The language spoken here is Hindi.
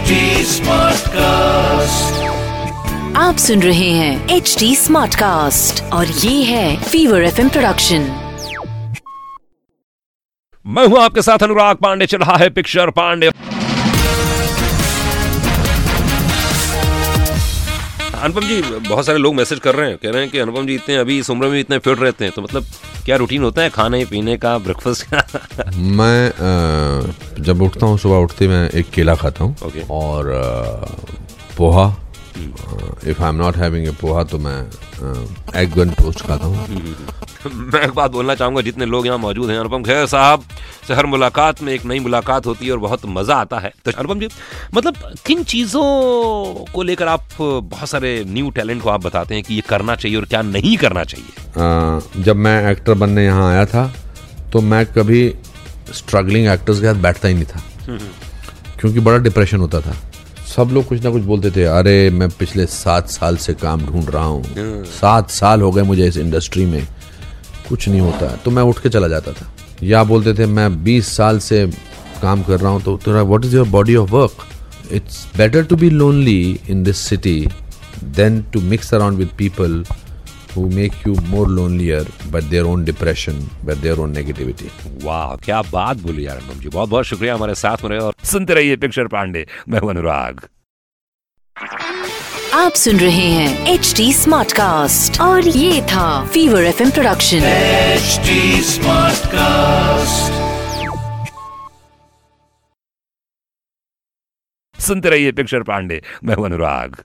HD कास्ट आप सुन रहे हैं एच डी स्मार्ट कास्ट और ये है फीवर एफ़ प्रोडक्शन मैं हूँ आपके साथ अनुराग पांडे चल रहा है पिक्चर पांडे। अनुपम जी बहुत सारे लोग मैसेज कर रहे हैं कह रहे हैं कि अनुपम जी इतने अभी इस उम्र में इतने फिट रहते हैं तो मतलब क्या रूटीन होता है खाने पीने का ब्रेकफास्ट का मैं जब उठता हूँ सुबह उठते मैं एक केला खाता हूँ Okay. और poha if I am not having a poha तो मैं एग वन टोस्ट खाता हूँ। मैं एक बात बोलना चाहूँगा जितने लोग यहाँ मौजूद हैं अनुपम खैर साहब से हर मुलाकात में एक नई मुलाकात होती है और बहुत मज़ा आता है। तो अनुपम जी मतलब किन चीज़ों को लेकर आप बहुत सारे न्यू टैलेंट को आप बताते हैं कि ये करना चाहिए और क्या नहीं करना चाहिए? जब मैं एक्टर बनने यहाँ आया था तो मैं कभी स्ट्रगलिंग एक्टर्स के साथ बैठता ही नहीं था। क्योंकि बड़ा डिप्रेशन होता था। सब लोग कुछ ना कुछ बोलते थे अरे मैं पिछले सात साल से काम ढूंढ रहा हूँ। सात साल हो गए मुझे इस इंडस्ट्री में। कुछ नहीं होता है। तो मैं उठ के चला जाता था। या बोलते थे मैं बीस साल से काम कर रहा हूँ। तो तेरा what is your body of work it's better to be lonely in this city than to mix around with people who make you more lonelier by their own depression, by their own negativity. वाह क्या बात बोली यार अनुपम जी। बहुत बहुत शुक्रिया हमारे साथ में रहे और सुनते रहिए पिक्चर पांडे। मैं हूँ अनुराग। आप सुन रहे हैं एच डी स्मार्ट कास्ट और ये था fever F production H smart cast सुनते रहिए पिक्चर पांडे। मैं हूँ अनुराग।